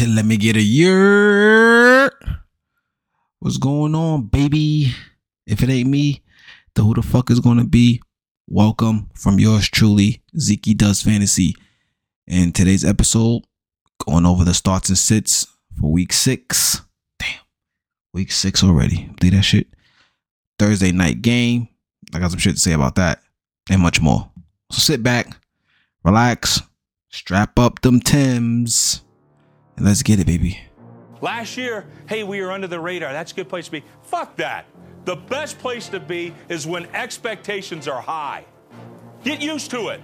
Let me get a year. What's going on, baby? If it ain't me, then who the fuck is gonna be? Welcome from yours truly, Zeke Does Fantasy. In today's episode, going over the starts and sits for week six. Damn, week six already. Believe that shit. Thursday night game. I got some shit to say about that and much more. So sit back, relax, strap up them Tims, and let's get it, baby. Last year, hey, we were under the radar. That's a good place to be. Fuck that. The best place to be is when expectations are high. Get used to it.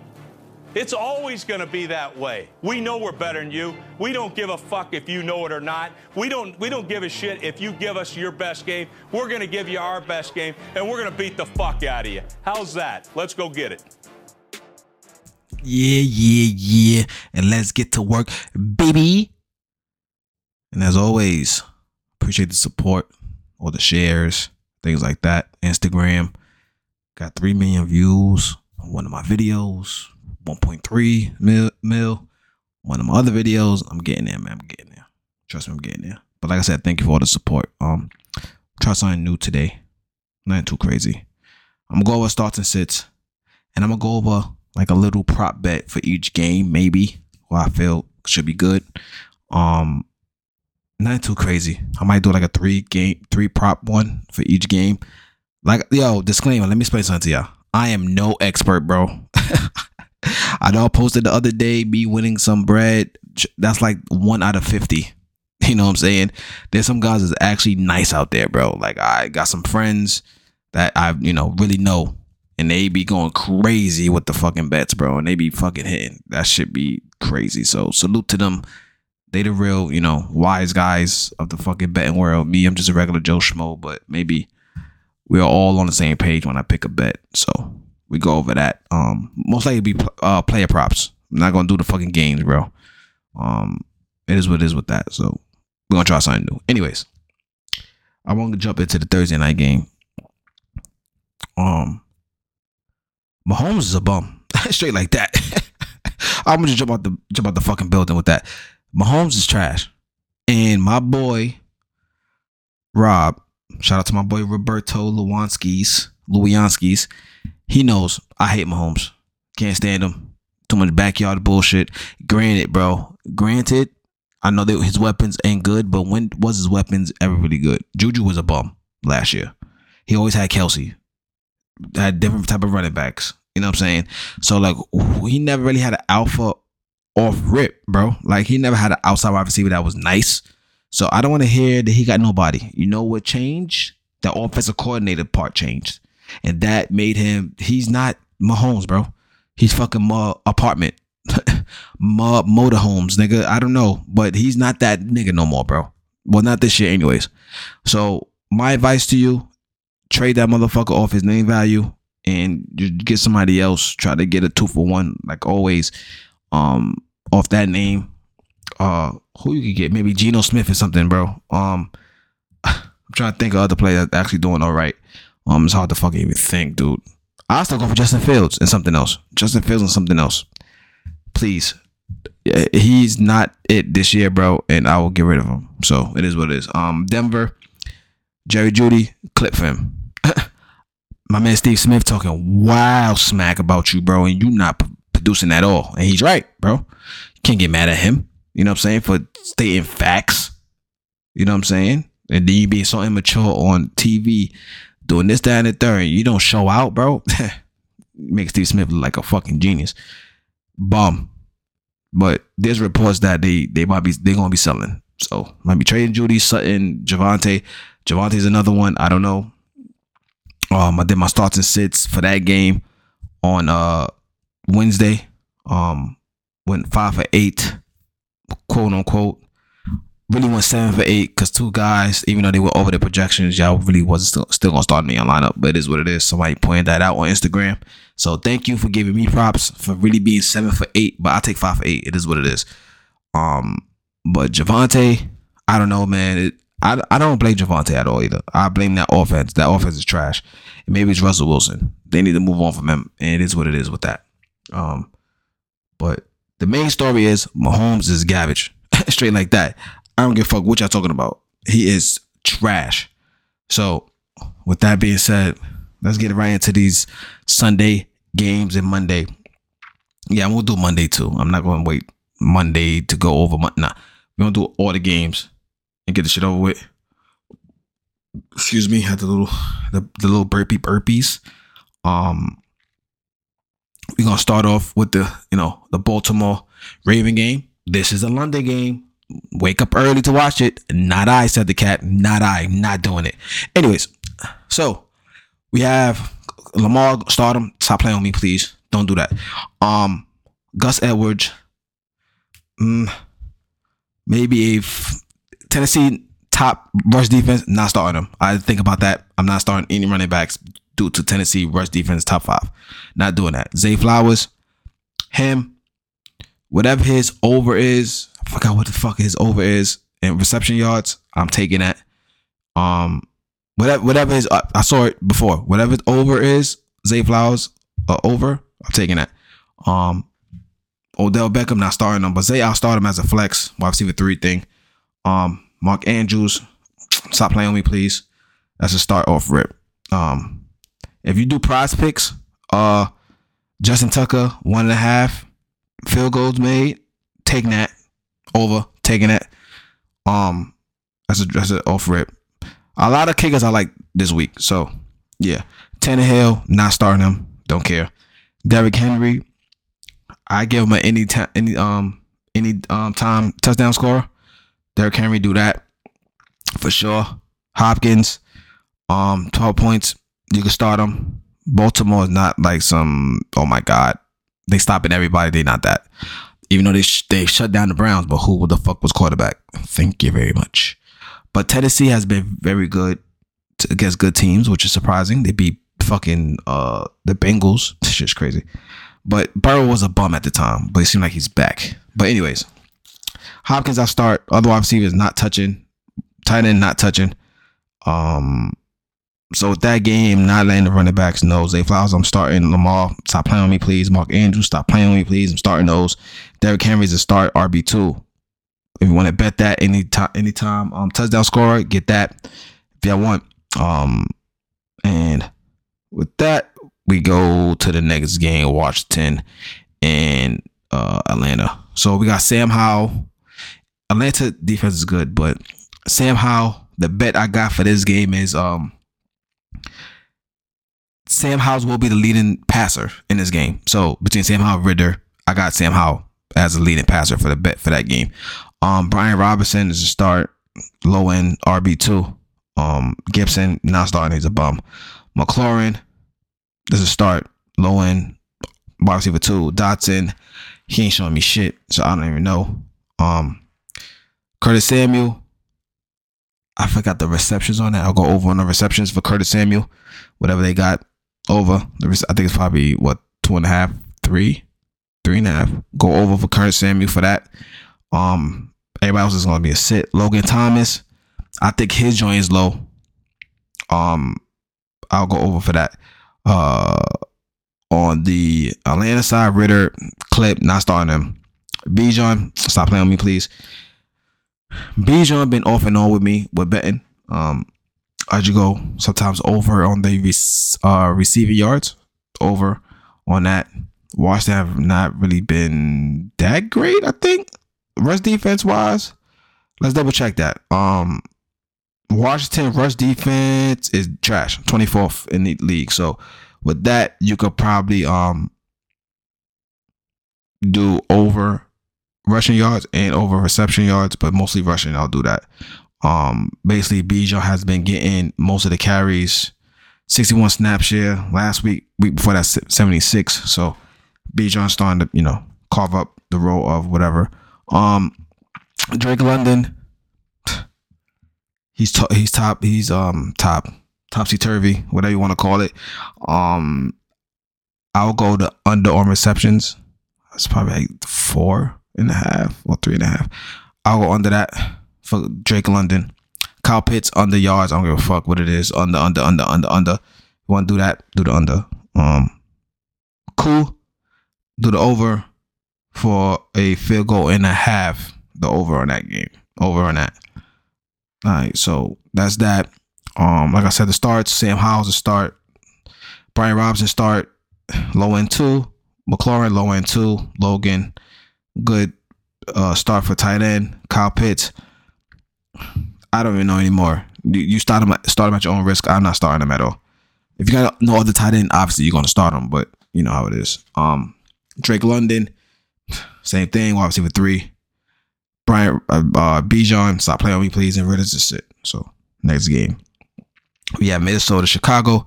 It's always going to be that way. We know we're better than you. We don't give a fuck if you know it or not. We don't we don't give a shit if you give us your best game. We're going to give you our best game and we're going to beat the fuck out of you. How's that? Let's go get it. Yeah, yeah, yeah. And let's get to work, baby. And as always, appreciate the support, or the shares, things like that. Instagram got 3 million views on one of my videos, 1.3 mil, mil. One of my other videos, I'm getting there, man. I'm getting there. Trust me, I'm getting there. But like I said, thank you for all the support. Um, try something new today. Nothing too crazy. I'm gonna go over starts and sits, and I'm gonna go over like a little prop bet for each game, maybe. What I feel should be good. Um, nothing too crazy. I might do like a three game, three prop one for each game. Like, yo, disclaimer. Let me explain something to y'all. I am no expert, bro. I know I posted the other day me winning some bread. That's like one out of 50. You know what I'm saying? There's some guys that's actually nice out there, bro. Like I got some friends that I, you know, really know. And they be going crazy with the fucking bets, bro. And they be fucking hitting. That should be crazy. So salute to them. They the real, you know, wise guys of the fucking betting world. Me, I'm just a regular Joe Schmo, but maybe we're all on the same page when I pick a bet. So we go over that. Um, most likely be uh player props. I'm not gonna do the fucking games, bro. Um, it is what it is with that. So we're gonna try something new. Anyways, I want to jump into the Thursday night game. Um, Mahomes is a bum, straight like that. I'm gonna just jump out the jump out the fucking building with that. Mahomes is trash, and my boy Rob. Shout out to my boy Roberto Lewanskis. Lewanskis. He knows I hate Mahomes. Can't stand him. Too much backyard bullshit. Granted, bro. Granted, I know that his weapons ain't good, but when was his weapons ever really good? Juju was a bum last year. He always had Kelce. Had different type of running backs. You know what I'm saying? So like he never really had an alpha off rip, bro. Like he never had an outside wide receiver that was nice. So I don't want to hear that he got nobody. You know what changed? The offensive coordinator part changed. And that made him he's not Mahomes, bro. He's fucking my apartment. my motorhomes, nigga. I don't know. But he's not that nigga no more, bro. Well, not this year, anyways. So my advice to you, trade that motherfucker off his name value and just get somebody else. Try to get a two for one, like always. Um, off that name. Uh who you could get? Maybe Geno Smith or something, bro. Um I'm trying to think of other players actually doing all right. Um, it's hard to fucking even think, dude. I'll still go for Justin Fields and something else. Justin Fields and something else. Please. He's not it this year, bro, and I will get rid of him. So it is what it is. Um, Denver, Jerry Jeudy, clip for him. My man Steve Smith talking wild smack about you, bro, and you not producing at all. And he's right, bro. Can't get mad at him. You know what I'm saying? For stating facts. You know what I'm saying? And then you being so immature on TV doing this, that, and the third. You don't show out, bro. Makes Steve Smith look like a fucking genius. Bum. But there's reports that they they might be they're gonna be selling. So might be trading Jeudy, Sutton, Javonte. Javonte's another one. I don't know. Um, I did my starts and sits for that game on uh Wednesday. Um, went five for eight, quote unquote really went seven for eight because two guys, even though they were over the projections, y'all really wasn't still, still gonna start me on lineup. But it is what it is. Somebody pointed that out on Instagram. So thank you for giving me props for really being seven for eight. But I'll take five for eight. It is what it is. Um, but Javonte, I don't know, man. It, I, I don't blame Javonte at all either. I blame that offense. That offense is trash. And maybe it's Russell Wilson. They need to move on from him. And it is what it is with that. Um, but the main story is Mahomes is garbage. Straight like that. I don't give a fuck what y'all talking about. He is trash. So, with that being said, let's get right into these Sunday games and Monday. Yeah, gonna do Monday too. I'm not gonna wait Monday to go over. Mon- nah, we're gonna do all the games and get the shit over with. Excuse me, had the little the, the little burpee burpees. Um, we're gonna start off with the you know the Baltimore Raven game. This is a London game. Wake up early to watch it. Not I, said the cat. Not I. Not doing it. Anyways, so we have Lamar start him. Stop playing on me, please. Don't do that. Um, Gus Edwards. Mm, maybe a Tennessee top rush defense. Not starting him. I think about that. I'm not starting any running backs due to Tennessee rush defense top five. Not doing that. Zay Flowers, him, whatever his over is. I forgot what the fuck his over is in reception yards. I'm taking that. Um, whatever whatever his I saw it before. Whatever his over is, Zay Flowers uh, over. I'm taking that. Um, Odell Beckham not starting him, but Zay I'll start him as a flex wide receiver three thing. Um, Mark Andrews, stop playing with me, please. That's a start off rip. Um, if you do prize picks, uh, Justin Tucker one and a half field goals made, taking that over, taking that. Um, that's a that's an off rip. A lot of kickers I like this week, so yeah. Tannehill not starting him, don't care. Derrick Henry, I give him a any time any um any um time touchdown score. Derrick Henry do that for sure. Hopkins, um, twelve points. You can start them. Baltimore is not like some. Oh my God, they stopping everybody. They not that. Even though they sh- they shut down the Browns, but who the fuck was quarterback? Thank you very much. But Tennessee has been very good against good teams, which is surprising. They beat fucking uh the Bengals. This shit's crazy. But Burrow was a bum at the time, but it seemed like he's back. But anyways, Hopkins I start. Other wide receivers not touching. Tight end not touching. Um, so with that game, not letting the running backs know. Zay Flowers, I'm starting. Lamar, stop playing with me, please. Mark Andrews, stop playing with me, please. I'm starting those. Derrick Henry's a start RB two. If you want to bet that any anytime, anytime um touchdown scorer, get that if y'all want. Um, and with that, we go to the next game, Washington and uh Atlanta. So we got Sam Howell. Atlanta defense is good, but Sam Howell, the bet I got for this game is um Sam Howell will be the leading passer in this game. So between Sam Howell Ridder, I got Sam Howell as a leading passer for the bet for that game. Um Brian Robinson is a start, low end RB two. Um Gibson not starting, he's a bum. McLaurin is a start, low end wide receiver two. Dotson, he ain't showing me shit, so I don't even know. Um Curtis Samuel, I forgot the receptions on that. I'll go over on the receptions for Curtis Samuel, whatever they got over. The rec- I think it's probably what two and a half, three, three and a half. Go over for Curtis Samuel for that. Um, everybody else is gonna be a sit. Logan Thomas, I think his joint is low. Um, I'll go over for that. Uh, on the Atlanta side, Ridder, Clip, not starting him. Bijan, stop playing with me, please. Bijan been off and on with me with betting. Um, Go sometimes over on the rec- uh, receiving yards, over on that. Washington have not really been that great. I think rush defense wise. Let's double check that. Um, Washington rush defense is trash, twenty fourth in the league. So with that, you could probably um do over rushing yards and over reception yards, but mostly rushing. I'll do that. Um, basically, Bijan has been getting most of the carries. 61 snap share last week, week before that 76. So Bijan starting to, you know, carve up the role of whatever. Um, Drake London, he's he's top, he's um top, topsy turvy, whatever you want to call it. Um, I'll go to under on receptions. It's probably like four and a half or three and a half. I'll go under that for Drake London. Kyle Pitts under yards. I don't give a fuck what it is. Under, under, under, under, under. You want to do that? Do the under. Um, cool. Do the over for a field goal and a half. the over on that game. Over on that. All right, so that's that. Um, like I said, the starts, Sam Howell's the start. Brian Robinson start low end two. McLaurin low end two. Logan, good uh, start for tight end. Kyle Pitts. I don't even know anymore. You, you start them start him at your own risk. I'm not starting them at all. If you got no other tight end, obviously you're gonna start them, but you know how it is. Um, Drake London, same thing. Wide receiver three. Brian uh, uh Bijan, stop playing on me, please. And Ridder's just sit. So next game, we have Minnesota, Chicago.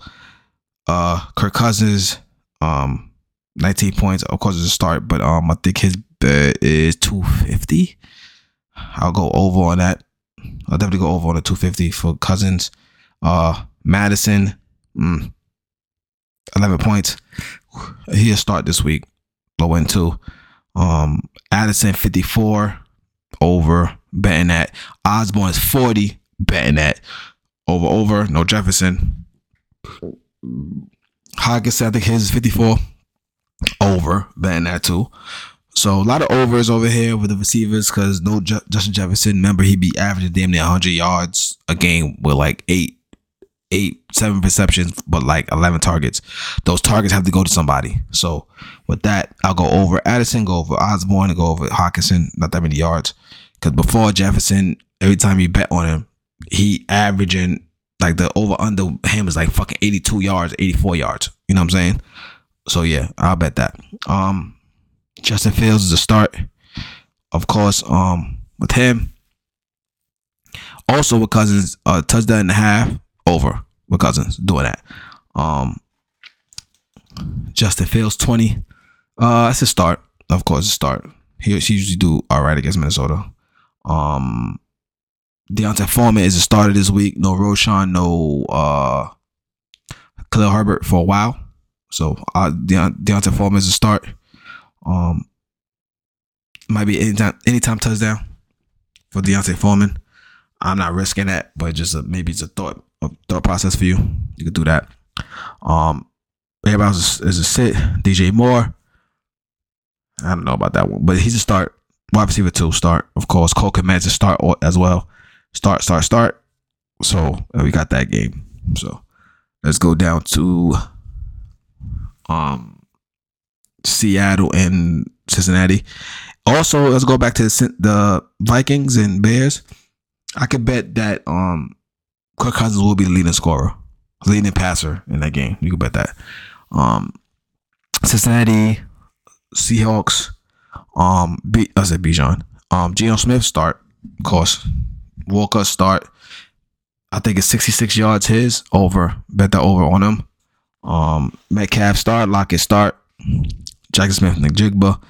Uh, Kirk Cousins, um, 19 points. Of course, it's a start, but um, I think his bet is 250. I'll go over on that. I'll definitely go over on the 250 for Cousins. Uh, Mattison, mm, 11 points. He'll start this week. Low end two. Um, Addison 54 over betting that. Osborn is 40 betting that over over. No Jefferson. Hockenson, I think his is 54 over betting that too. So a lot of overs over here with the receivers because no Justin Jefferson. Remember, he'd be averaging damn near 100 yards a game with like eight, eight, seven receptions, but like 11 targets. Those targets have to go to somebody. So with that, I'll go over Addison, go over Osborn, and go over Hockenson. Not that many yards because before Jefferson, every time you bet on him, he averaging like the over under him is like fucking 82 yards, 84 yards. You know what I'm saying? So yeah, I'll bet that. Um Justin Fields is a start. Of course, um, with him. Also with Cousins, uh touchdown and a half over with Cousins doing that. Um Justin Fields 20. Uh that's a start. Of course, a start. He, he usually do all right against Minnesota. Um D'Onta Foreman is a starter this week. No Roschon, no uh Khalil Herbert for a while. So uh De- D'Onta Foreman is a start. Um, might be anytime anytime touchdown for D'Onta Foreman. I'm not risking that, but just a, maybe it's a thought a thought process for you. You could do that. Um, everybody else is, a sit. DJ Moore. I don't know about that one, but he's a start. Wide receiver two start, of course. Cole Kmet's a start as well. Start, start, start. So we got that game. So let's go down to um Seattle and Cincinnati. Also, let's go back to the, the Vikings and Bears. I could bet that um Kirk Cousins will be the leading scorer, leading passer in that game. You can bet that. Um, Cincinnati Seahawks. Um, B, I said Bijan. Um, Geno Smith start, of course. Walker start. I think it's 66 yards his over. Bet that over on him. Um, Metcalf start. Lockett start. Jaxon Smith-Njigba,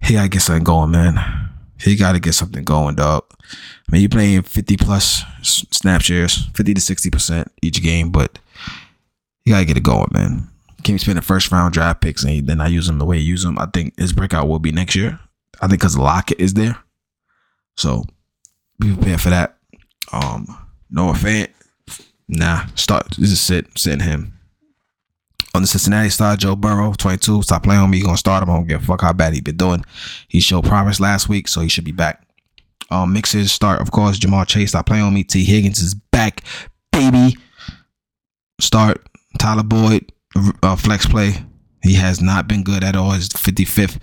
he gotta get something going, man. He gotta get something going, dog. I mean, you're playing 50 plus snap shares, 50 to 60% each game, but you gotta get it going, man. Can't be spending first round draft picks and then I use them the way you use them. I think his breakout will be next year. I think because Lockett is there. So be prepared for that. Um, Noah Fant, nah, start. This is sit, him on the Cincinnati side, Joe Burrow, 22. Stop playing on me. You're going to start him. I don't give a fuck how bad he been doing. He showed promise last week, so he should be back. Um, Mixes start, of course. Ja'Marr Chase, stop playing on me. Tee Higgins is back, baby. Start. Tyler Boyd, uh, flex play. He has not been good at all. He's 55th.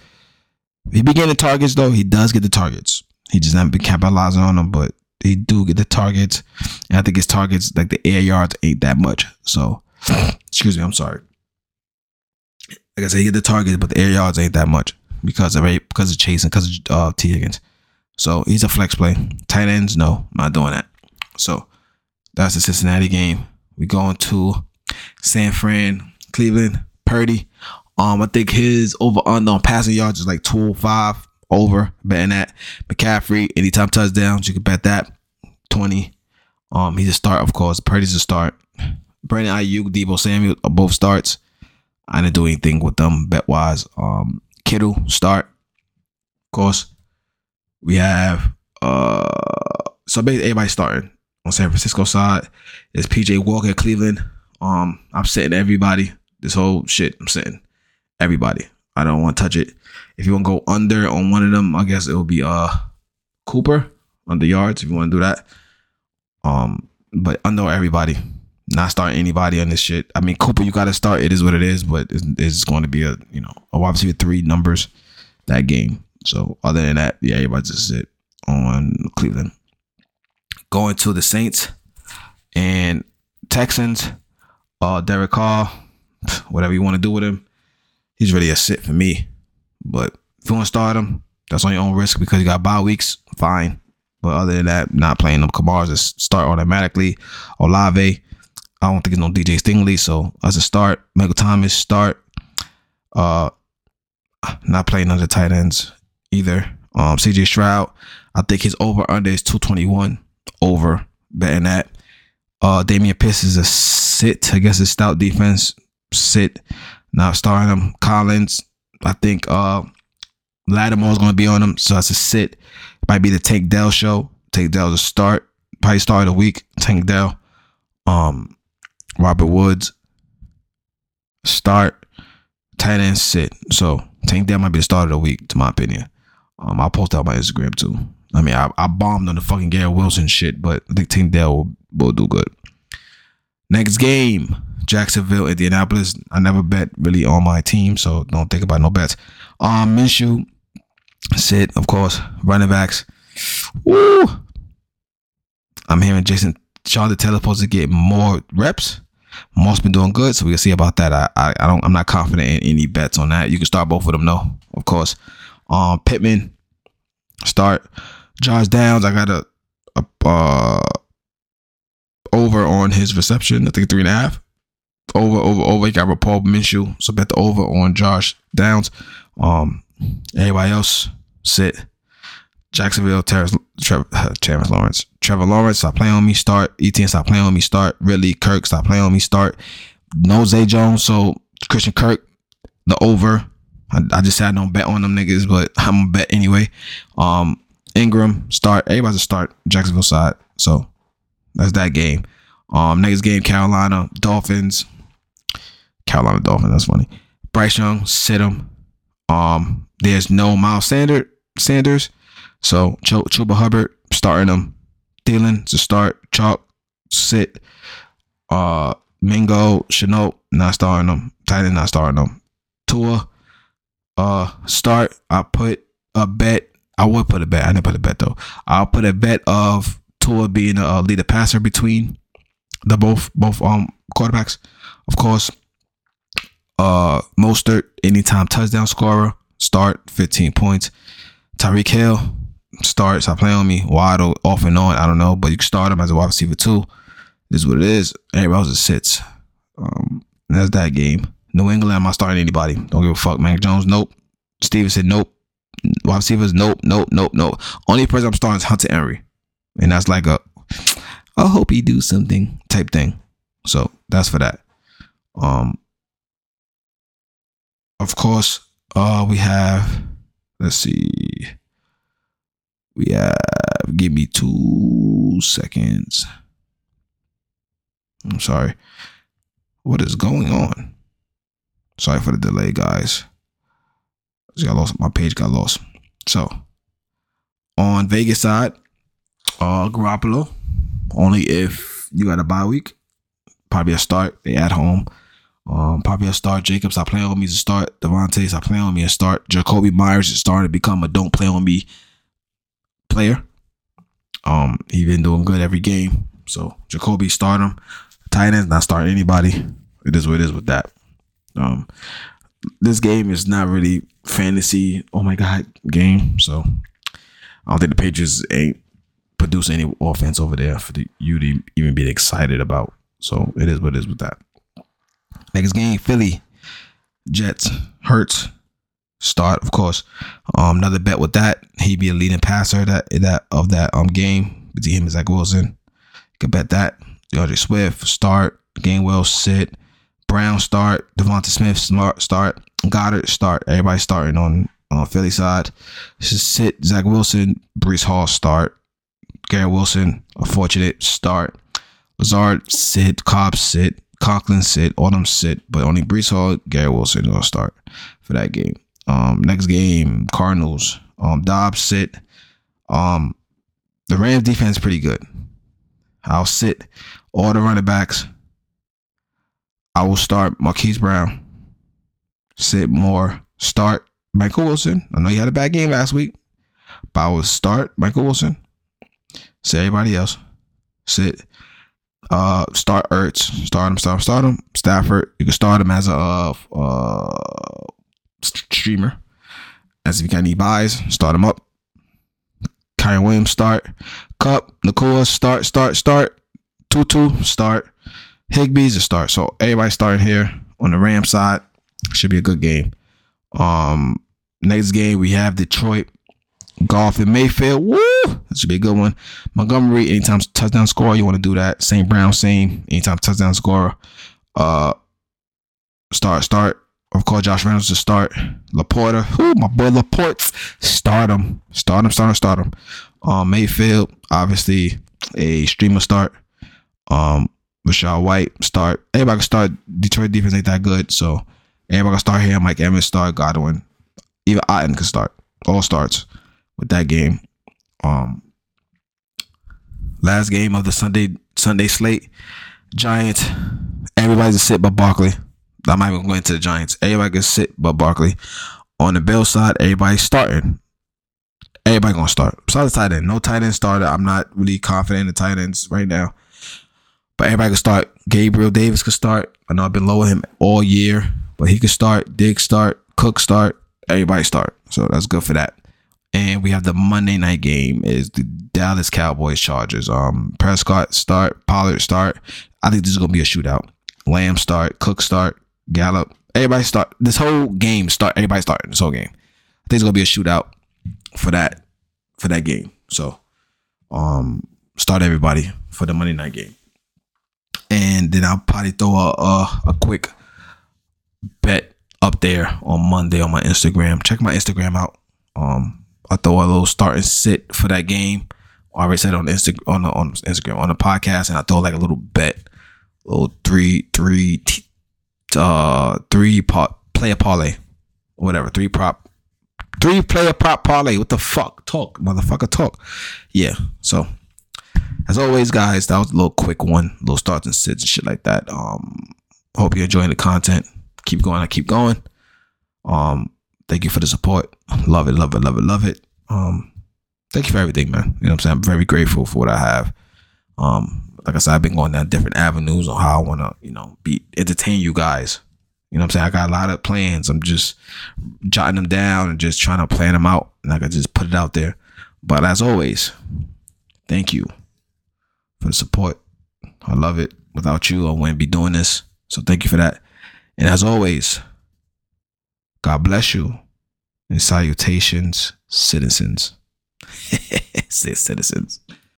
He be getting the targets, though. He does get the targets. He just haven't been capitalizing on them, but he do get the targets. And I think his targets, like the air yards, ain't that much. So, excuse me, I'm sorry like I said, he hit the target, but the air yards ain't that much because of because of chasing, because of uh, Tee Higgins. So he's a flex play. Tight ends, no, I'm not doing that. So that's the Cincinnati game. We going to San Fran, Cleveland, Purdy. Um, I think his over under on passing yards is like 205 over. Betting that. McCaffrey, anytime touchdowns, you can bet that. 20. Um, he's a start, of course. Purdy's a start. Brandon Aiyuk, Deebo Samuel both starts. I didn't do anything with them bet wise. Um, Kittle start, of course. We have uh, so basically everybody starting on San Francisco side. Is PJ Walker, Cleveland. Um, I'm sitting everybody. This whole shit, I'm sitting everybody. I don't want to touch it. If you want to go under on one of them, I guess it will be uh Cooper under yards if you want to do that. Um, but under everybody, not starting anybody on this shit. I mean, Cooper, you got to start. It is what it is, but it's, it's going to be a you know a obviously three numbers that game. So other than that, yeah, you everybody just sit on Cleveland. Going to the Saints and Texans. Uh, Derek Carr, whatever you want to do with him, he's really a sit for me. But if you want to start him, that's on your own risk because you got bye weeks. Fine. But other than that, not playing them. Kamara's just start automatically. Olave, I don't think it's no DJ Stingley. So as a start, Michael Thomas start. Uh, not playing under tight ends either. Um, CJ Stroud, I think his over under is 221 over betting that. Uh, Dameon Pierce is a sit against a stout defense. Sit. Not starting him. Collins, I think uh Lattimore's gonna be on him, so that's a sit. Might be the Tank Dell show. Tank Dell to start. Probably start of the week. Tank Dell. Um Robert Woods. Start. Tight end sit. So Tank Dell might be the start of the week, to my opinion. Um, I'll post that on my Instagram too. I mean, I, I bombed on the fucking Garrett Wilson shit, but I think Tank Dell will, will do good. Next game, Jacksonville, Indianapolis. I never bet really on my team, so don't think about no bets. Um, Minshew, sit, of course. Running backs. Woo! I'm hearing Jason Charlotte Taylor supposed to get more reps. Moss been doing good, so we can see about that. I, I, I don't I'm not confident in any bets on that. You can start both of them though, of course. Um Pittman, start. Josh Downs, I got a, a uh over on his reception. I think three and a half. Over, over, over. You got Paul Minshew. So bet the over on Josh Downs. Um everybody else sit. Jacksonville, Terrence, Trevor, Terrence Lawrence. Trevor Lawrence, stop playing on me, start. ETN, stop playing on me, start. Ridley, Kirk, stop playing on me, start. No Zay Jones, so Christian Kirk, the over. I, I just said I don't bet on them niggas, but I'm gonna bet anyway. Um, Ingram, start. Everybody's a start. Jacksonville side. So that's that game. Um, next game, Carolina Dolphins. Carolina Dolphins, that's funny. Bryce Young, sit him. Um, there's no Miles Sanders. Sanders. So Ch- Chuba Hubbard starting them. Thielen to start. Chark sit. Uh, Mingo Shenault not starting them. Titan not starting them. Tua uh start. I put a bet. I would put a bet. I didn't put a bet though. I'll put a bet of Tua being a leader passer between the both both um quarterbacks. Of course, uh Mostert anytime touchdown scorer start 15 points. Tyreek Hill start, stop playing on me. Waddle off and on. I don't know, but you can start him as a wide receiver too. This is what it is. Everybody else is sits. Um, that's that game. New England, I'm not starting anybody. Don't give a fuck. Mac Jones, nope. Steven said nope. Wide receivers, nope, nope, nope, nope. Only person I'm starting is Hunter Henry, and that's like a I hope he do something type thing. So that's for that. Um, of course, uh, we have. Let's see. We have. Give me two seconds. I'm sorry. What is going on? Sorry for the delay, guys. I lost. My page got lost. So, on Vegas side, uh, Garoppolo. Only if you got a bye week. Probably a start. They at home. Um, probably a start. Jacobs, I play on me to start. Davante, I play on me to start. Jakobi Meyers is starting to become a don't play on me player. Um, he been doing good every game. So Jakobi start him. Tight ends not starting anybody. It is what it is with that. Um, this game is not really fantasy. Oh my god, game. So I don't think the Patriots ain't produce any offense over there for the, you to even be excited about. So it is what it is with that. Next game, Philly Jets Hurts start, of course. Um, another bet with that, he'd be a leading passer that that of that um game between him and Zach Wilson. You could bet that. D'Andre Swift start, Gainwell sit, Brown start, Devonta Smith start, Goedert start. Everybody starting on on Philly side. Just sit Zach Wilson, Breece Hall start, Garrett Wilson fortunate start, Lazard sit, Cobb sit, Conklin sit, Autumn sit, but only Breece Hall, Garrett Wilson gonna start for that game. Um, next game, Cardinals. Um, Dobbs sit. Um, the Rams defense pretty good. I'll sit all the running backs. I will start Marquise Brown. Sit more. Start Michael Wilson. I know you had a bad game last week, but I will start Michael Wilson. Sit everybody else. Sit. Uh, start Ertz. Start him. Start him. Start him. Stafford. You can start him as a uh, uh streamer. As if you got any buys, start him up. Kyren Williams start. Kupp, Nacua start, start, start. Tutu start. Higbee's a start. So everybody starting here on the Ram side. Should be a good game. Um, next game we have Detroit. Goff and Mayfield. Woo! That should be a good one. Montgomery, anytime touchdown score, you want to do that. St. Brown, same. Anytime touchdown score. Uh, start, start. Of course, Josh Reynolds to start. Laporta, who my boy Laporte, start him, start him, start him, start him. Um, Mayfield, obviously a streamer start. Um, Rachaad White start. Everybody can start. Detroit defense ain't that good, so everybody can start here. Mike Evans start. Godwin, even Otton can start. All starts with that game. Um, last game of the Sunday Sunday slate. Giants. Everybody's a sit but Barkley. I'm not even going into the Giants. Everybody can sit but Barkley. On the Bill side, everybody's starting. Everybody gonna start. Besides the tight end. No tight end starter. I'm not really confident in the tight ends right now. But everybody can start. Gabriel Davis could start. I know I've been low him all year, but he could start. Dig start. Cook start. Everybody start. So that's good for that. And we have the Monday night game is the Dallas Cowboys Chargers. Um Prescott start, Pollard start. I think this is gonna be a shootout. Lamb start, Cook start, Gallup. Everybody start this whole game start everybody starting this whole game. I think it's gonna be a shootout for that for that game. So um start everybody for the Monday night game. And then I'll probably throw a a, a quick bet up there on Monday on my Instagram. Check my Instagram out. Um I throw a little start and sit for that game. I already said on Insta on the, on Instagram on the podcast, and I throw like a little bet, little three three t- uh three pot player parlay, whatever three prop three player prop parlay. What the fuck talk, motherfucker talk? Yeah. So as always, guys, that was a little quick one, little starts and sits and shit like that. Um, hope you're enjoying the content. Keep going. I keep going. Um, thank you for the support. Love it, love it, love it, love it. Um, thank you for everything, man. You know what I'm saying? I'm very grateful for what I have. Um, like I said, I've been going down different avenues on how I want to, you know, be entertain you guys. You know what I'm saying? I got a lot of plans. I'm just jotting them down and just trying to plan them out, and I can just put it out there. But as always, thank you for the support. I love it. Without you, I wouldn't be doing this. So thank you for that. And as always, God bless you. And salutations, citizens. Say citizens.